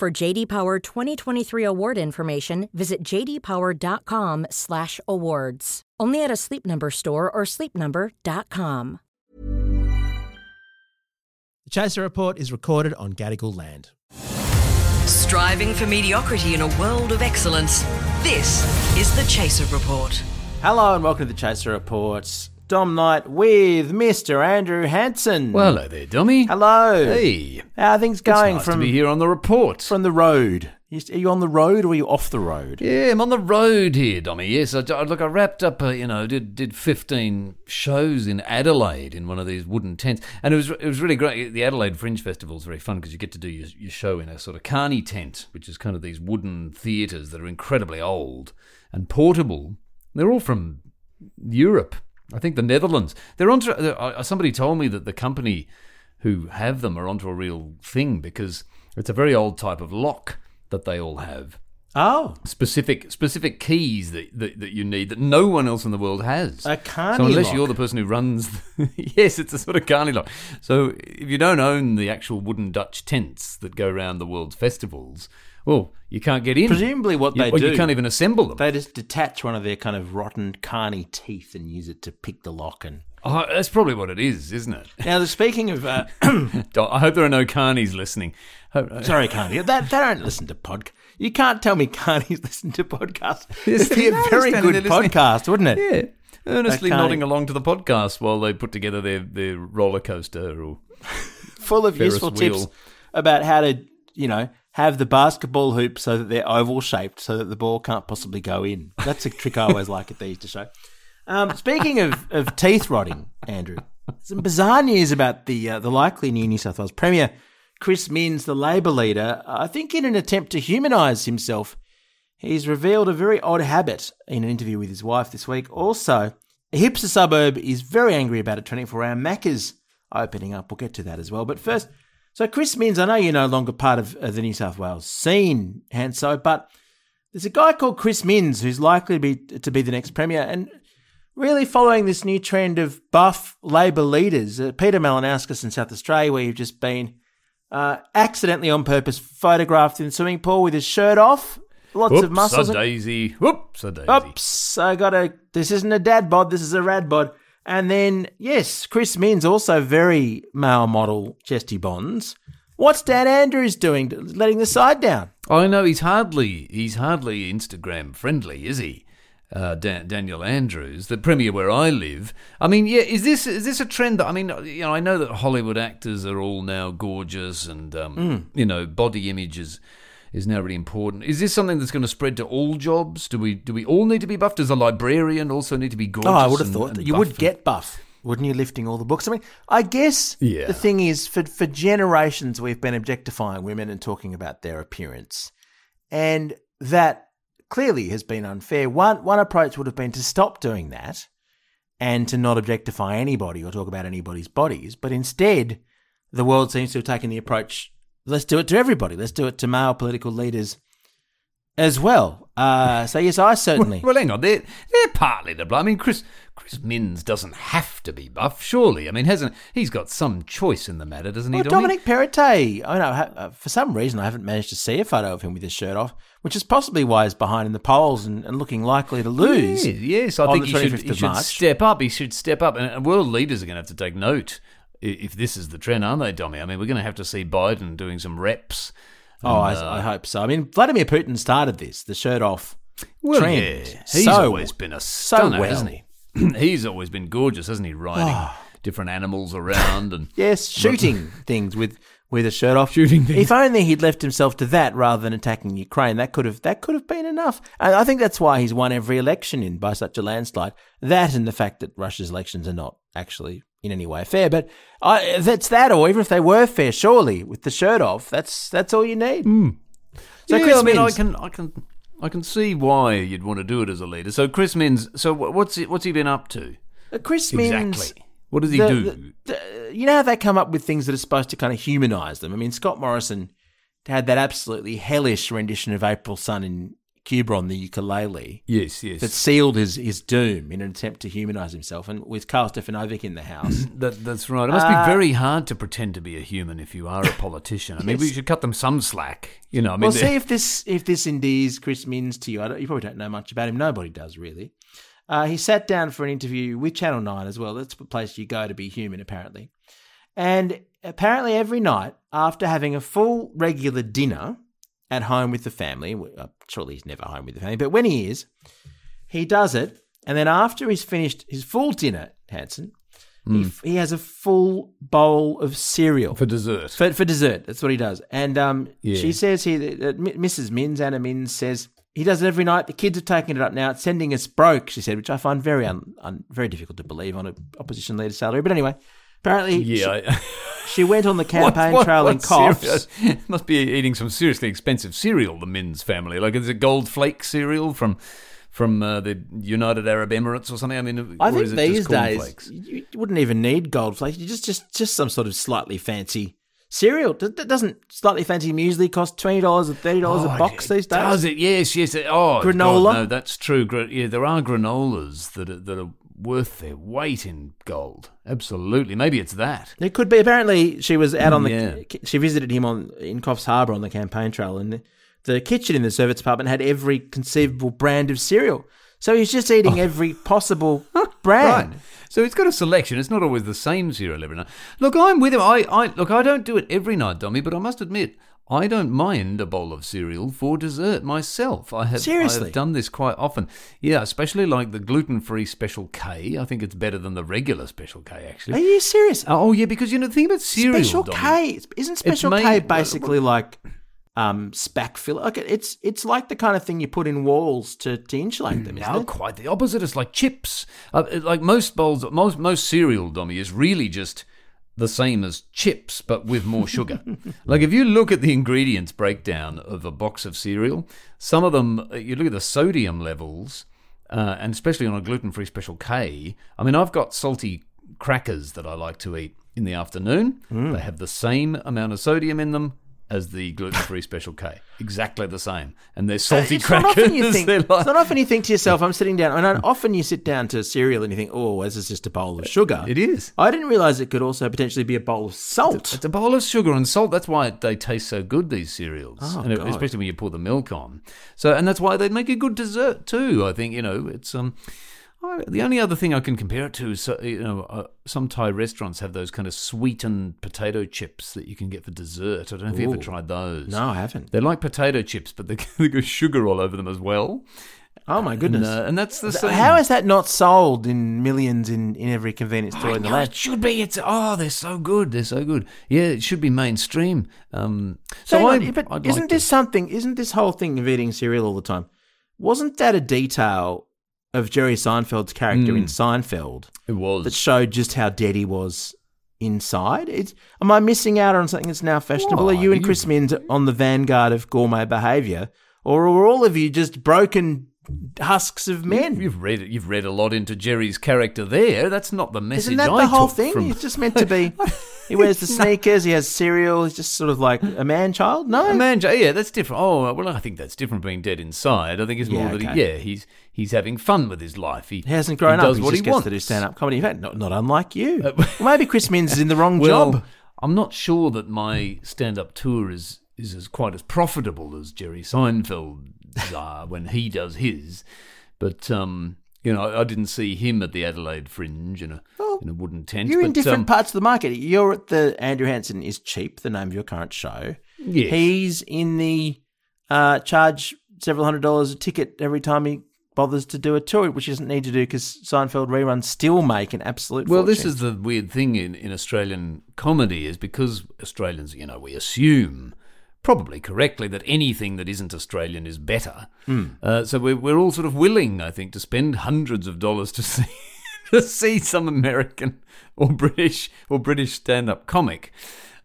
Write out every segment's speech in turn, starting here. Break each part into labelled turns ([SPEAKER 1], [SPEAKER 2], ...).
[SPEAKER 1] For JD Power 2023 award information, visit jdpower.com/awards. Only at a Sleep Number store or sleepnumber.com.
[SPEAKER 2] The Chaser Report is recorded on Gadigal land.
[SPEAKER 3] Striving for mediocrity in a world of excellence. This is the Chaser Report.
[SPEAKER 4] Hello and welcome to the Chaser Reports. Dom Knight with Mr. Andrew Hansen.
[SPEAKER 5] Well, hello there, dummy.
[SPEAKER 4] hello.
[SPEAKER 5] Hey.
[SPEAKER 4] How are things going
[SPEAKER 5] nice
[SPEAKER 4] from
[SPEAKER 5] to be here on the report.
[SPEAKER 4] from the road? Are you on the road or are you off the road?
[SPEAKER 5] yeah, I'm on the road here, dummy. Yes, I, I- look, I wrapped up, uh, you know, did did 15 shows in Adelaide in one of these wooden tents, and it was it was really great. The Adelaide Fringe Festival is very fun because you get to do your, your show in a sort of carny tent, which is kind of these wooden theatres that are incredibly old and portable. They're all from Europe. I think the Netherlands. They're onto. Uh, somebody told me that the company who have them are onto a real thing because it's a very old type of lock that they all have.
[SPEAKER 4] Oh,
[SPEAKER 5] Specific specific keys that, that, that you need that no one else in the world has.
[SPEAKER 4] A carny
[SPEAKER 5] So unless
[SPEAKER 4] lock.
[SPEAKER 5] you're the person who runs, yes, it's a sort of carny lock. So if you don't own the actual wooden Dutch tents that go around the world's festivals, well, you can't get in.
[SPEAKER 4] Presumably what
[SPEAKER 5] You-
[SPEAKER 4] they do-
[SPEAKER 5] you can't even assemble them.
[SPEAKER 4] they just detach one of their kind of rotten carny teeth and use it to pick the lock. And
[SPEAKER 5] Oh, that's probably what it is, isn't it?
[SPEAKER 4] now, speaking of, uh,
[SPEAKER 5] I hope there are no carnies listening.
[SPEAKER 4] Sorry, carny, that they don't listen to podcast. You can't tell me carnies listen to podcasts. It'd be a very good podcast, wouldn't it?
[SPEAKER 5] Yeah, earnestly nodding along to the podcast while they put together their, their roller coaster. Or
[SPEAKER 4] full of useful
[SPEAKER 5] wheel.
[SPEAKER 4] tips about how to, you know, have the basketball hoop so that they're oval shaped, so that the ball can't possibly go in. That's a trick I always like at these to show. Um, speaking of, of teeth rotting, Andrew, some bizarre news about the uh, the likely new New South Wales Premier, Chris Minns, the Labor leader. I think in an attempt to humanise himself, he's revealed a very odd habit in an interview with his wife this week. Also, a hipster suburb is very angry about a 24 hour Macca's opening up. We'll get to that as well. But first, so Chris Minns, I know you're no longer part of the New South Wales scene, Hanso, but there's a guy called Chris Minns who's likely to be to be the next premier, and really following this new trend of buff Labor leaders. Uh, Peter Malinauskas in South Australia, where you've just been uh, accidentally on purpose photographed in a swimming pool with his shirt off, lots of
[SPEAKER 5] Whoops,
[SPEAKER 4] muscles.
[SPEAKER 5] a daisy. Whoops, a daisy.
[SPEAKER 4] Oops, I got a. This isn't a dad bod. This is a rad bod. And then yes, Chris Minns also very male model chesty bonds. What's Dan Andrews doing? Letting the side down.
[SPEAKER 5] I know he's hardly he's hardly Instagram friendly, is he? Uh, Dan, Daniel Andrews, the premier where I live. I mean, yeah, is this is this a trend that I mean, you know, I know that Hollywood actors are all now gorgeous, and um,
[SPEAKER 4] Hmm.
[SPEAKER 5] you know, body image is now really important. Is this something that's going to spread to all jobs? Do we do we all need to be buffed? Does a librarian also need to be gorgeous?
[SPEAKER 4] Oh, I would have
[SPEAKER 5] and-
[SPEAKER 4] thought that you would get buff, wouldn't you? Lifting all the books. I mean, I guess
[SPEAKER 5] Yeah.
[SPEAKER 4] the thing is, for for generations, we've been objectifying women and talking about their appearance, and that clearly has been unfair. One one approach would have been to stop doing that, and to not objectify anybody or talk about anybody's bodies, but instead, the world seems to have taken the approach: let's do it to everybody. Let's do it to male political leaders as well. Uh, so yes, I certainly.
[SPEAKER 5] Well, hang on, they're they're partly to blame. I mean, Chris Chris Minns doesn't have to be buff, surely. I mean, hasn't he's got some choice in the matter, doesn't he?
[SPEAKER 4] Well,
[SPEAKER 5] Dominic?
[SPEAKER 4] Dominic Perrottet, I know uh, for some reason I haven't managed to see a photo of him with his shirt off, which is possibly why he's behind in the polls and, and looking likely to lose.
[SPEAKER 5] Yeah, yes, I think he should, he should step up. He should step up, and, and world leaders are going to have to take note if this is the trend, aren't they, Dommy? I mean, we're going to have to see Biden doing some reps.
[SPEAKER 4] Oh,
[SPEAKER 5] And,
[SPEAKER 4] I,
[SPEAKER 5] uh,
[SPEAKER 4] I hope so. I mean, Vladimir Putin started this, the shirt off
[SPEAKER 5] well,
[SPEAKER 4] trend.
[SPEAKER 5] yeah, he's
[SPEAKER 4] so,
[SPEAKER 5] always been a stunner,
[SPEAKER 4] well.
[SPEAKER 5] hasn't he? he's always been gorgeous, hasn't he? Riding different animals around and
[SPEAKER 4] Yes, shooting things with with a shirt off.
[SPEAKER 5] Shooting things.
[SPEAKER 4] If only he'd left himself to that rather than attacking Ukraine, that could have that could have been enough. And I think that's why he's won every election in by such a landslide. That and the fact that Russia's elections are not actually in any way fair. But I, if it's that, or even if they were fair, surely with the shirt off, that's that's all you need. So
[SPEAKER 5] yeah,
[SPEAKER 4] Chris
[SPEAKER 5] I mean, I can, I can, I can see why you'd want to do it as a leader. So Chris Minns, so what's he, what's he been up to
[SPEAKER 4] Uh, Chris Minns.
[SPEAKER 5] exactly? What does he
[SPEAKER 4] the-
[SPEAKER 5] do?
[SPEAKER 4] the- the- you know how they come up with things that are supposed to kind of humanise them? I mean, Scott Morrison had that absolutely hellish rendition of April Sun in Cuba on the ukulele
[SPEAKER 5] yes, yes.
[SPEAKER 4] that sealed his, his doom in an attempt to humanise himself, and with Karl Stefanovic in the house.
[SPEAKER 5] That, that's right. It must
[SPEAKER 4] Uh,
[SPEAKER 5] be very hard to pretend to be a human if you are a politician. I mean, we should cut them some slack. You know, I mean,
[SPEAKER 4] well, see if this if this endears Chris Minns to you. I don't, you probably don't know much about him. Nobody does really. Uh, he sat down for an interview with Channel Nine as well. That's the place you go to be human, apparently. And apparently, every night after having a full regular dinner at home with the family, uh, surely he's never home with the family, but when he is, he does it. And then after he's finished his full dinner, Hansen, he, he has a full bowl of cereal
[SPEAKER 5] for dessert.
[SPEAKER 4] for, for dessert. That's what he does. And um,
[SPEAKER 5] Yeah.
[SPEAKER 4] she says that M- Mrs. Minns, Anna Minns, says he does it every night. The kids are taking it up now. It's sending us broke, she said, which I find very un, un, very difficult to believe on an opposition leader's salary. But anyway, apparently
[SPEAKER 5] yeah.
[SPEAKER 4] She, she went on the campaign
[SPEAKER 5] What-
[SPEAKER 4] trail
[SPEAKER 5] what
[SPEAKER 4] in coughs.
[SPEAKER 5] cereal- Must be eating some seriously expensive cereal. The Minns family, like is it Gold Flake cereal from from uh, the United Arab Emirates or something? I mean,
[SPEAKER 4] I think
[SPEAKER 5] is it
[SPEAKER 4] these days
[SPEAKER 5] cornflakes?
[SPEAKER 4] you wouldn't even need gold flakes. You just just just some sort of slightly fancy cereal. D- Doesn't slightly fancy muesli cost twenty dollars or thirty dollars
[SPEAKER 5] Oh,
[SPEAKER 4] a box these days?
[SPEAKER 5] Does it? Yes, yes. it- Oh,
[SPEAKER 4] Granola?
[SPEAKER 5] God, no, that's true. Yeah, there are granolas that are, that are worth their weight in gold. Absolutely. Maybe it's that.
[SPEAKER 4] It could be. Apparently, she was out on the.
[SPEAKER 5] Yeah.
[SPEAKER 4] She visited him on in Coffs Harbour on the campaign trail, and the, kitchen in the service department had every conceivable brand of cereal. So he's just eating oh. every possible brand.
[SPEAKER 5] Right. So it's got a selection. It's not always the same cereal every night. Look, I'm with him. I, I look. I don't do it every night, Dommy, but I must admit. I don't mind a bowl of cereal for dessert myself. I have, I
[SPEAKER 4] Seriously?
[SPEAKER 5] have done this quite often. Yeah, especially like the gluten-free Special K. I think it's better than the regular Special K, actually.
[SPEAKER 4] Are you serious?
[SPEAKER 5] Oh yeah, because you know the thing about cereal,
[SPEAKER 4] Special K isn't Special
[SPEAKER 5] made-
[SPEAKER 4] K
[SPEAKER 5] well,
[SPEAKER 4] basically like um, spack filler? Like it's it's like the kind of thing you put in walls to, to insulate them, isn't
[SPEAKER 5] No,
[SPEAKER 4] it?
[SPEAKER 5] quite the opposite. It's like chips. Uh, like most bowls, most most cereal, Dommy, is really just the same as chips, but with more sugar. like if you look at the ingredients breakdown of a box of cereal, some of them, uh, you look at the sodium levels, uh, and especially on a gluten-free Special K. I mean, I've got salty crackers that I like to eat in the afternoon.
[SPEAKER 4] Mm.
[SPEAKER 5] They have the same amount of sodium in them. As the gluten-free Special K, exactly the same, and they're salty
[SPEAKER 4] it's not
[SPEAKER 5] crackers.
[SPEAKER 4] often you think.
[SPEAKER 5] They're
[SPEAKER 4] It's not often you think to yourself, "I'm sitting down." And often you sit down to cereal and you think, "Oh, this is just a bowl of sugar."
[SPEAKER 5] It is.
[SPEAKER 4] I didn't realize it could also potentially be a bowl of salt.
[SPEAKER 5] It's a bowl of sugar and salt. That's why they taste so good. These cereals,
[SPEAKER 4] Oh,
[SPEAKER 5] and
[SPEAKER 4] God.
[SPEAKER 5] especially when you pour the milk on. So, and that's why they make a good dessert too. I think you know it's um. I- The only other thing I can compare it to is, uh, you know, uh, some Thai restaurants have those kind of sweetened potato chips that you can get for dessert. I don't know if you ever tried those.
[SPEAKER 4] No, I haven't.
[SPEAKER 5] They're like potato chips, but they they got sugar all over them as well.
[SPEAKER 4] Oh my
[SPEAKER 5] And,
[SPEAKER 4] goodness!
[SPEAKER 5] uh, and that's the same.
[SPEAKER 4] How is that not sold in millions in, in every convenience store
[SPEAKER 5] I
[SPEAKER 4] in the land?
[SPEAKER 5] it should be. It's oh, they're so good. They're so good. Yeah, it should be mainstream. Um, so
[SPEAKER 4] on,
[SPEAKER 5] I,
[SPEAKER 4] but
[SPEAKER 5] I'd
[SPEAKER 4] isn't
[SPEAKER 5] like to-
[SPEAKER 4] this something? Isn't this whole thing of eating cereal all the time? Wasn't that a detail of Jerry Seinfeld's character
[SPEAKER 5] Hmm.
[SPEAKER 4] in Seinfeld
[SPEAKER 5] It was.
[SPEAKER 4] that showed just how dead he was inside? It's, am I missing out on something that's now fashionable? Are you and Chris Minns on the vanguard of gourmet behaviour, or are all of you just broken husks of men?
[SPEAKER 5] You've read. You've read a lot into Jerry's character there. That's not the message.
[SPEAKER 4] Isn't that
[SPEAKER 5] I
[SPEAKER 4] the whole thing?
[SPEAKER 5] From,
[SPEAKER 4] He's just meant to be. He wears the sneakers. He has cereal. He's just sort of like a man child. No,
[SPEAKER 5] a man, child. yeah, that's different. Oh, well, I think that's different. Being dead inside, I think it's more
[SPEAKER 4] Yeah,
[SPEAKER 5] that he, yeah, he's he's having fun with his life. He,
[SPEAKER 4] He hasn't grown
[SPEAKER 5] he
[SPEAKER 4] up.
[SPEAKER 5] Does
[SPEAKER 4] He
[SPEAKER 5] what
[SPEAKER 4] just
[SPEAKER 5] he
[SPEAKER 4] gets
[SPEAKER 5] wants
[SPEAKER 4] to do stand-up comedy. In fact, not, not unlike you.
[SPEAKER 5] Uh,
[SPEAKER 4] well, maybe Chris Minns is in the wrong
[SPEAKER 5] Well,
[SPEAKER 4] job.
[SPEAKER 5] I'm not sure that my stand-up tour is is as quite as profitable as Jerry Are when he does his. But um, you know, I, didn't see him at the Adelaide Fringe in a in a wooden tent.
[SPEAKER 4] You're in different
[SPEAKER 5] um,
[SPEAKER 4] parts of the market. You're at the Andrew Hansen is cheap, the name of your current show.
[SPEAKER 5] Yes.
[SPEAKER 4] He's in the uh, charge several hundred dollars a ticket every time he bothers to do a tour, which he doesn't need to do because Seinfeld reruns still make an absolute.
[SPEAKER 5] Well, this is the weird thing in, in Australian comedy is because Australians, you know, we assume probably correctly that anything that isn't Australian is better. Uh, so we're we're all sort of willing, I think, to spend hundreds of dollars to see to see some American or British or British stand up comic.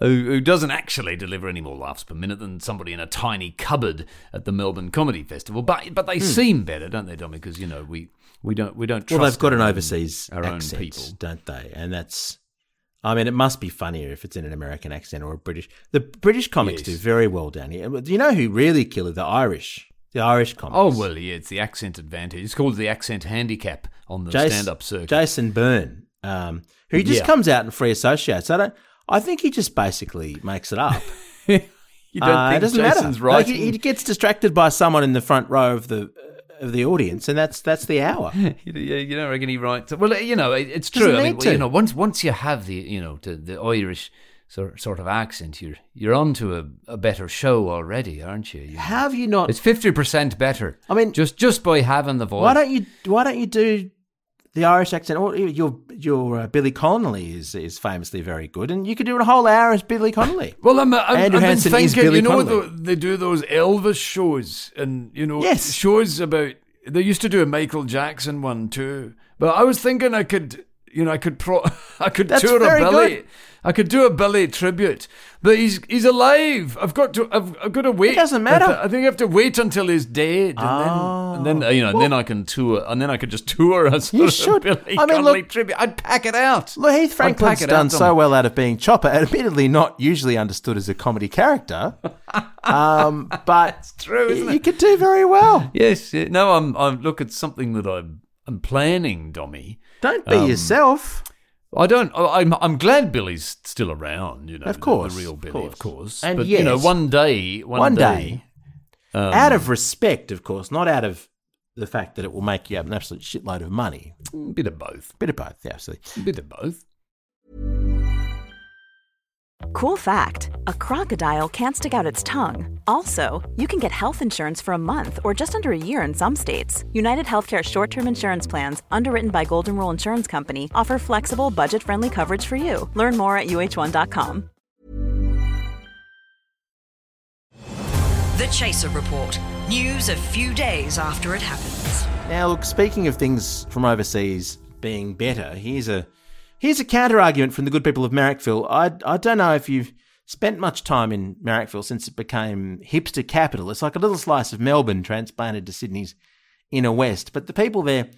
[SPEAKER 5] who, who doesn't actually deliver any more laughs per minute than somebody in a tiny cupboard at the Melbourne Comedy Festival. But but they seem better, don't they, Dommy? Because you know we we don't we don't. Trust.
[SPEAKER 4] Well, they've got an overseas
[SPEAKER 5] our own
[SPEAKER 4] accent,
[SPEAKER 5] people.
[SPEAKER 4] don't they? And that's, I mean, it must be funnier if it's in an American accent or a British. The British comics
[SPEAKER 5] Yes.
[SPEAKER 4] do very well down here. Do you know who really kill it? The Irish. The Irish comics.
[SPEAKER 5] Oh well, yeah, it's the accent advantage. It's called the accent handicap on the
[SPEAKER 4] Jason,
[SPEAKER 5] stand-up circuit.
[SPEAKER 4] Jason Byrne, um, who just
[SPEAKER 5] Yeah.
[SPEAKER 4] comes out and free associates. I don't. I think he just basically makes it up.
[SPEAKER 5] you don't
[SPEAKER 4] Uh, it
[SPEAKER 5] think
[SPEAKER 4] doesn't
[SPEAKER 5] Jason's
[SPEAKER 4] matter.
[SPEAKER 5] right?
[SPEAKER 4] Like, he, he gets distracted by someone in the front row of the of the audience, and that's that's the hour.
[SPEAKER 5] you, you don't reckon he writes? Well, you know, it, it's
[SPEAKER 4] Doesn't
[SPEAKER 5] true. I mean,
[SPEAKER 4] to.
[SPEAKER 5] you know, once once you have the you know the, the Irish sort sort of accent, you're you're onto a, a better show already, aren't you? You-
[SPEAKER 4] have you not?
[SPEAKER 5] It's fifty percent better.
[SPEAKER 4] I mean-
[SPEAKER 5] just just by having the voice.
[SPEAKER 4] Why don't you Why don't you do the Irish accent? Or your your uh, Billy Connolly is is famously very good, and you could do a whole hour as Billy Connolly.
[SPEAKER 5] Well, I'm, I'm,
[SPEAKER 4] Andrew
[SPEAKER 5] I've been
[SPEAKER 4] Hansen is
[SPEAKER 5] thinking, you know, the, they do those Elvis shows, and you know,
[SPEAKER 4] Yes.
[SPEAKER 5] shows about. They used to do a Michael Jackson one too, but I was thinking I could, you know, I could pro, I could
[SPEAKER 4] That's
[SPEAKER 5] tour a Billy,
[SPEAKER 4] good.
[SPEAKER 5] I could do a Billy tribute, but he's he's alive. I've got to, I've, I've got to wait.
[SPEAKER 4] It doesn't matter.
[SPEAKER 5] I, think I have to wait until he's dead, and then, and then uh, you know, and then I can tour, and then I could just tour a sort
[SPEAKER 4] You should.
[SPEAKER 5] Billy
[SPEAKER 4] I mean, look-
[SPEAKER 5] tribute. I'd pack it out.
[SPEAKER 4] Look, Heath Franklin's done so well out of being Chopper, admittedly not usually understood as a comedy character, um, but
[SPEAKER 5] true, isn't it?
[SPEAKER 4] you
[SPEAKER 5] it?
[SPEAKER 4] could do very well.
[SPEAKER 5] Yes, yeah, no, I'm. I'm. Look, it's something that I'm. I'm planning, Dommy.
[SPEAKER 4] Don't be
[SPEAKER 5] Um,
[SPEAKER 4] yourself.
[SPEAKER 5] I don't. I'm. I'm glad Billy's still around. You know,
[SPEAKER 4] Of
[SPEAKER 5] the- the, real Billy, of
[SPEAKER 4] course.
[SPEAKER 5] course.
[SPEAKER 4] And
[SPEAKER 5] but you know, one day, one,
[SPEAKER 4] one
[SPEAKER 5] day,
[SPEAKER 4] day,
[SPEAKER 5] um,
[SPEAKER 4] out of respect, of course, not out of the fact that it will make you have an absolute shitload of money.
[SPEAKER 5] bit of both,
[SPEAKER 4] Bit of both, yeah, absolutely.
[SPEAKER 5] bit of both.
[SPEAKER 6] Cool fact a crocodile can't stick out its tongue. Also, you can get health insurance for a month or just under a year in some states. United Healthcare short term insurance plans, underwritten by Golden Rule Insurance Company, offer flexible, budget friendly coverage for you. Learn more at uh1.com.
[SPEAKER 3] The Chaser Report. News a few days after it happens.
[SPEAKER 4] Now, look, speaking of things from overseas being better, here's a here's a counter argument from the good people of Marrickville. I I don't know if you've spent much time in Marrickville since it became hipster capital. It's like a little slice of Melbourne transplanted to Sydney's inner west. But the people there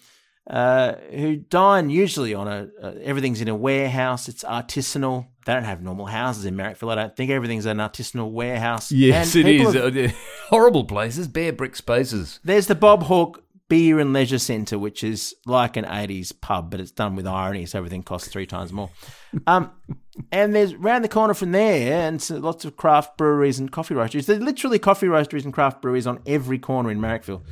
[SPEAKER 4] uh, who dine usually on a uh, everything's in a warehouse. It's artisanal. They don't have normal houses in Marrickville. I don't think everything's an artisanal warehouse.
[SPEAKER 5] Yes,
[SPEAKER 4] And
[SPEAKER 5] it is.
[SPEAKER 4] have-
[SPEAKER 5] horrible places, bare brick spaces.
[SPEAKER 4] There's the Bob Hawke Beer and Leisure Centre, which is like an 80s pub, but it's done with irony, so everything costs three times more. Um, and there's round the corner from there, and so lots of craft breweries and coffee roasteries. There's literally coffee roasteries and craft breweries on every corner in Marrickville.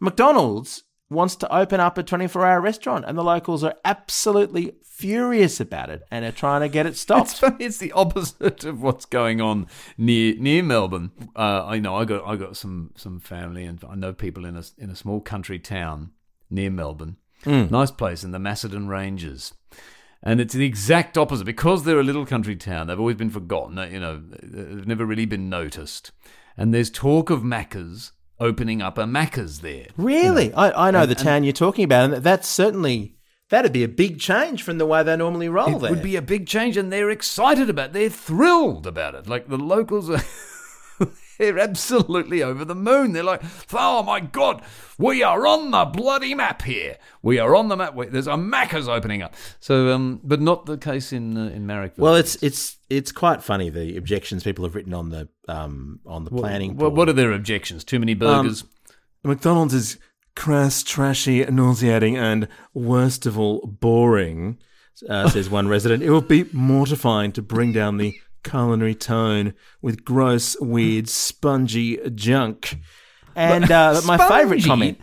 [SPEAKER 4] McDonald's wants to open up a 24 hour restaurant, and the locals are absolutely furious about it and are trying to get it
[SPEAKER 5] It's
[SPEAKER 4] stopped.
[SPEAKER 5] funny. It's the opposite of what's going on near near Melbourne. Uh, I know I got I got some some family and I know people in a in a small country town near Melbourne. Nice place in the Macedon Ranges. And it's the exact opposite because they're a little country town. They've always been forgotten. You know, they've never really been noticed. And there's talk of Macca's opening up a Macca's there.
[SPEAKER 4] Really? I, I know the town you're talking about, and that's certainly. That'd be a big change from the way they normally roll
[SPEAKER 5] It
[SPEAKER 4] there.
[SPEAKER 5] would be a big change, and they're excited about. it. They're thrilled about it. Like the locals are. They're absolutely over the moon. They're like, "Oh my god, we are on the bloody map here. We are on the map. Wait, There's a Macca's opening up." So, um, but not the case in uh, in Marrickville.
[SPEAKER 4] Well, it's it's it's quite funny the objections people have written on the um on the planning.
[SPEAKER 5] Well,
[SPEAKER 4] board.
[SPEAKER 5] what are their objections? Too many burgers.
[SPEAKER 4] McDonald's is crass, trashy, nauseating, and worst of all, boring. Uh, says one resident. It would be mortifying to bring down the culinary tone with gross, weird, spongy junk. And uh, my favourite comment,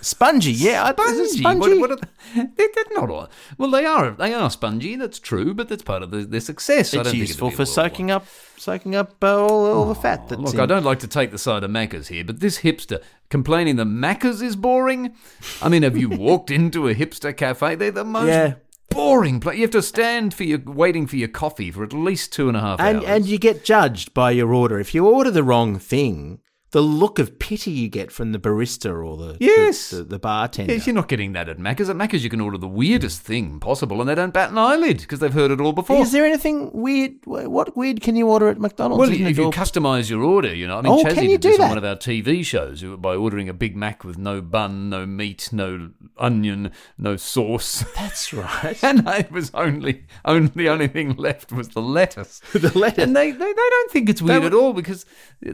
[SPEAKER 4] spongy, yeah, it spongy.
[SPEAKER 5] What, what are they, they're not all. Well, they are. They are spongy. That's true, but that's part of the, their success. I
[SPEAKER 4] it's
[SPEAKER 5] don't
[SPEAKER 4] useful for soaking up, soaking up uh, all, all the fat. That's
[SPEAKER 5] Look,
[SPEAKER 4] in-
[SPEAKER 5] I don't like to take the side of Macca's here, but this hipster complaining that Macca's is boring. I mean, have you walked into a hipster cafe? They're the most
[SPEAKER 4] Yeah.
[SPEAKER 5] Boring place. You have to stand for your waiting for your coffee for at least two and a half
[SPEAKER 4] and
[SPEAKER 5] hours.
[SPEAKER 4] and you get judged by your order. If you order the wrong thing, the look of pity you get from the barista or the
[SPEAKER 5] Yes.
[SPEAKER 4] the, the, the bartender.
[SPEAKER 5] Yes, you're not getting that at Macca's. At Macca's, you can order the weirdest thing possible, and they don't bat an eyelid because they've heard it all before.
[SPEAKER 4] Is there anything weird? What weird can you order at McDonald's?
[SPEAKER 5] well,
[SPEAKER 4] Isn't
[SPEAKER 5] if you
[SPEAKER 4] all-
[SPEAKER 5] customise your order, you know, I mean,
[SPEAKER 4] Oh,
[SPEAKER 5] Chazzy did
[SPEAKER 4] do
[SPEAKER 5] this on one of our TV shows uh, by ordering a Big Mac with no bun, no meat, no onion, no sauce,
[SPEAKER 4] That's right.
[SPEAKER 5] and it was only, only the only thing left was the lettuce.
[SPEAKER 4] The lettuce.
[SPEAKER 5] and they, they, they don't think it's weird
[SPEAKER 4] They-
[SPEAKER 5] at all because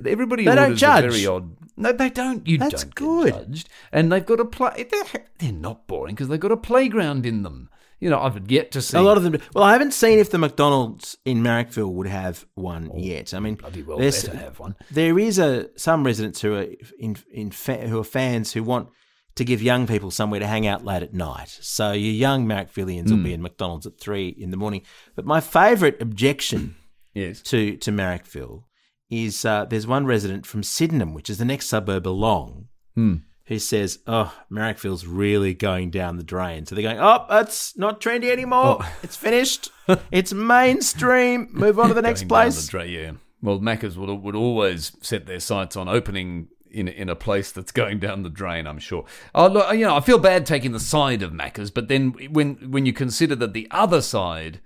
[SPEAKER 5] everybody
[SPEAKER 4] They don't judge.
[SPEAKER 5] Very odd. No, they don't. You
[SPEAKER 4] That's
[SPEAKER 5] don't
[SPEAKER 4] good.
[SPEAKER 5] get judged, and they've got a play. They're, they're not boring because they've got a playground in them. You know, I've yet to see
[SPEAKER 4] A lot of them. Well, I haven't seen if the McDonald's in Marrickville would have one yet. I mean,
[SPEAKER 5] Oh, bloody well
[SPEAKER 4] there's-
[SPEAKER 5] better have one.
[SPEAKER 4] There is a some residents who are in in fa- who are fans who want to give young people somewhere to hang out late at night. So your young Marrickvillians
[SPEAKER 5] Hmm.
[SPEAKER 4] will be in McDonald's at three in the morning. But my favourite objection
[SPEAKER 5] Yes.
[SPEAKER 4] to to Marrickville is uh, there's one resident from Sydenham, which is the next suburb along,
[SPEAKER 5] Hmm.
[SPEAKER 4] who says, "Oh, Marrickville's really going down the drain." So they're going, "Oh, it's not trendy anymore.
[SPEAKER 5] Oh.
[SPEAKER 4] It's finished. it's mainstream. Move on to the next
[SPEAKER 5] Going down
[SPEAKER 4] place."
[SPEAKER 5] the dra- yeah. Well, Macca's would would always set their sights on opening in in a place that's going down the drain. I'm sure. Oh, look, you know, I feel bad taking the side of Macca's, but then when when you consider that the other side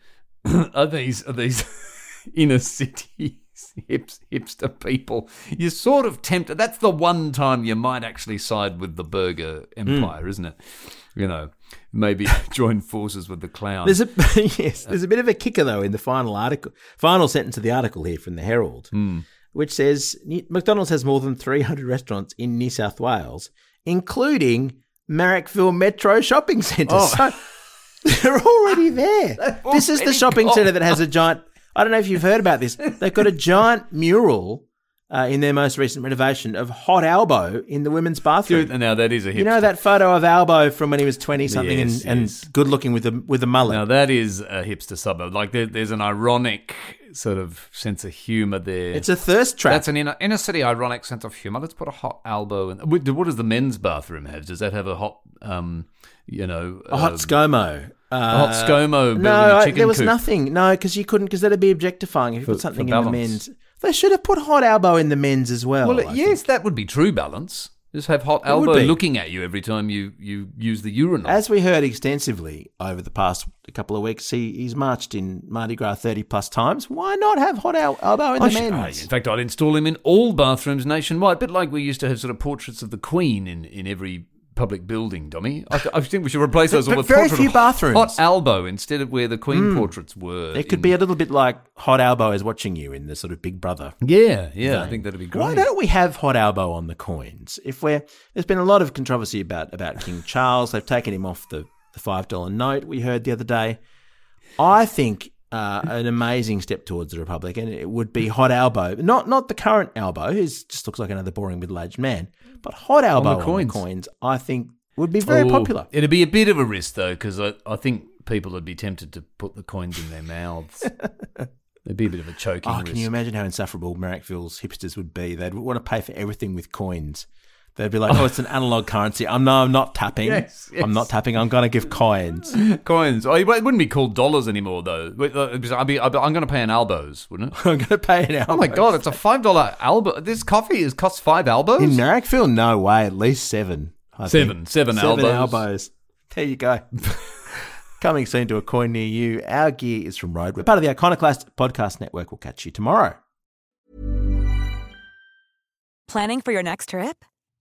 [SPEAKER 5] are these are these inner city hips, hipster people, you're sort of tempted. That's the one time you might actually side with the burger empire, isn't it? You know, maybe join forces with the clown.
[SPEAKER 4] There's a yes. There's a bit of a kicker though in the final article, final sentence of the article here from the Herald,
[SPEAKER 5] Hmm.
[SPEAKER 4] which says McDonald's has more than 300 restaurants in New South Wales, including Marrickville Metro Shopping Centre.
[SPEAKER 5] Oh.
[SPEAKER 4] So they're already there. this is the shopping
[SPEAKER 5] gone.
[SPEAKER 4] centre that has a giant. I don't know if you've heard about this. They've got a giant mural. Uh, in their most recent renovation of Hot Albo in the women's bathroom.
[SPEAKER 5] Dude, now that is a hipster.
[SPEAKER 4] You know that photo of Albo from when he was twenty something
[SPEAKER 5] Yes,
[SPEAKER 4] and,
[SPEAKER 5] yes.
[SPEAKER 4] and good looking with a with a mullet.
[SPEAKER 5] Now that is a hipster suburb. Like there, there's an ironic sort of sense of humour there.
[SPEAKER 4] it's a thirst trap.
[SPEAKER 5] That's an inner, inner city ironic sense of humour. Let's put a hot Albo in. What what does the men's bathroom have? Does that have a hot, um, you know,
[SPEAKER 4] a hot
[SPEAKER 5] uh,
[SPEAKER 4] ScoMo. Uh,
[SPEAKER 5] a hot ScoMo building
[SPEAKER 4] No,
[SPEAKER 5] a
[SPEAKER 4] I-
[SPEAKER 5] chicken
[SPEAKER 4] there was
[SPEAKER 5] coop?
[SPEAKER 4] nothing. No, because you couldn't. Because that'd be objectifying if you
[SPEAKER 5] For-
[SPEAKER 4] put something
[SPEAKER 5] for
[SPEAKER 4] in the men's. They should have put hot Albo in the men's as well.
[SPEAKER 5] Well,
[SPEAKER 4] I
[SPEAKER 5] yes,
[SPEAKER 4] think.
[SPEAKER 5] that would be true balance. Just have hot
[SPEAKER 4] It would Albo
[SPEAKER 5] looking at you every time you, you use the urinal.
[SPEAKER 4] As we heard extensively over the past couple of weeks, he, he's marched in Mardi Gras thirty plus times. Why not have hot el- Albo in
[SPEAKER 5] I
[SPEAKER 4] the
[SPEAKER 5] should-
[SPEAKER 4] men's?
[SPEAKER 5] in fact, I'd install him in all bathrooms nationwide, a bit like we used to have sort of portraits of the Queen in, in every public building, Dummy. I, th- I think we should replace those all
[SPEAKER 4] But
[SPEAKER 5] with
[SPEAKER 4] very few
[SPEAKER 5] of
[SPEAKER 4] bathrooms.
[SPEAKER 5] Hot Albo instead of where the Queen portraits were.
[SPEAKER 4] It could
[SPEAKER 5] in-
[SPEAKER 4] be a little bit like hot Albo is watching you in the sort of Big Brother
[SPEAKER 5] Yeah, yeah, I think that'd be great.
[SPEAKER 4] Why don't we have hot Albo on the coins? If we're there's been a lot of controversy about about King Charles. They've taken him off the the five dollar note we heard the other day. I think uh, an amazing step towards the republic, and it would be hot Albo, not not the current Albo, who just looks like another boring middle aged man, but hot Albo on the,
[SPEAKER 5] coins.
[SPEAKER 4] coins. I think would be very
[SPEAKER 5] Oh,
[SPEAKER 4] popular.
[SPEAKER 5] It'd be a bit of a risk though, because I, I think people would be tempted to put the coins in their mouths. There'd be a bit of a choking
[SPEAKER 4] Oh,
[SPEAKER 5] risk.
[SPEAKER 4] can you imagine how insufferable Marrickville's hipsters would be? They'd want to pay for everything with coins. They'd be like, "Oh, it's an analog currency. I'm no, I'm not tapping.
[SPEAKER 5] Yes, yes.
[SPEAKER 4] I'm not tapping. I'm going to give coins."
[SPEAKER 5] Coins. Oh, it wouldn't be called dollars anymore though. Wait, uh, because I'd be, I'd be, I'm going to pay in albos, wouldn't it?
[SPEAKER 4] I'm going to pay in an
[SPEAKER 5] Oh my god, it's a five dollar albo. This coffee is costs five albos.
[SPEAKER 4] In Marrickville, no way. At least seven. I
[SPEAKER 5] Seven.
[SPEAKER 4] think.
[SPEAKER 5] Seven
[SPEAKER 4] Seven
[SPEAKER 5] albos.
[SPEAKER 4] albos. There you go. Coming soon to a coin near you. Our gear is from Rode. We're part of the Iconoclast Podcast Network. We'll catch you tomorrow.
[SPEAKER 7] Planning for your next trip?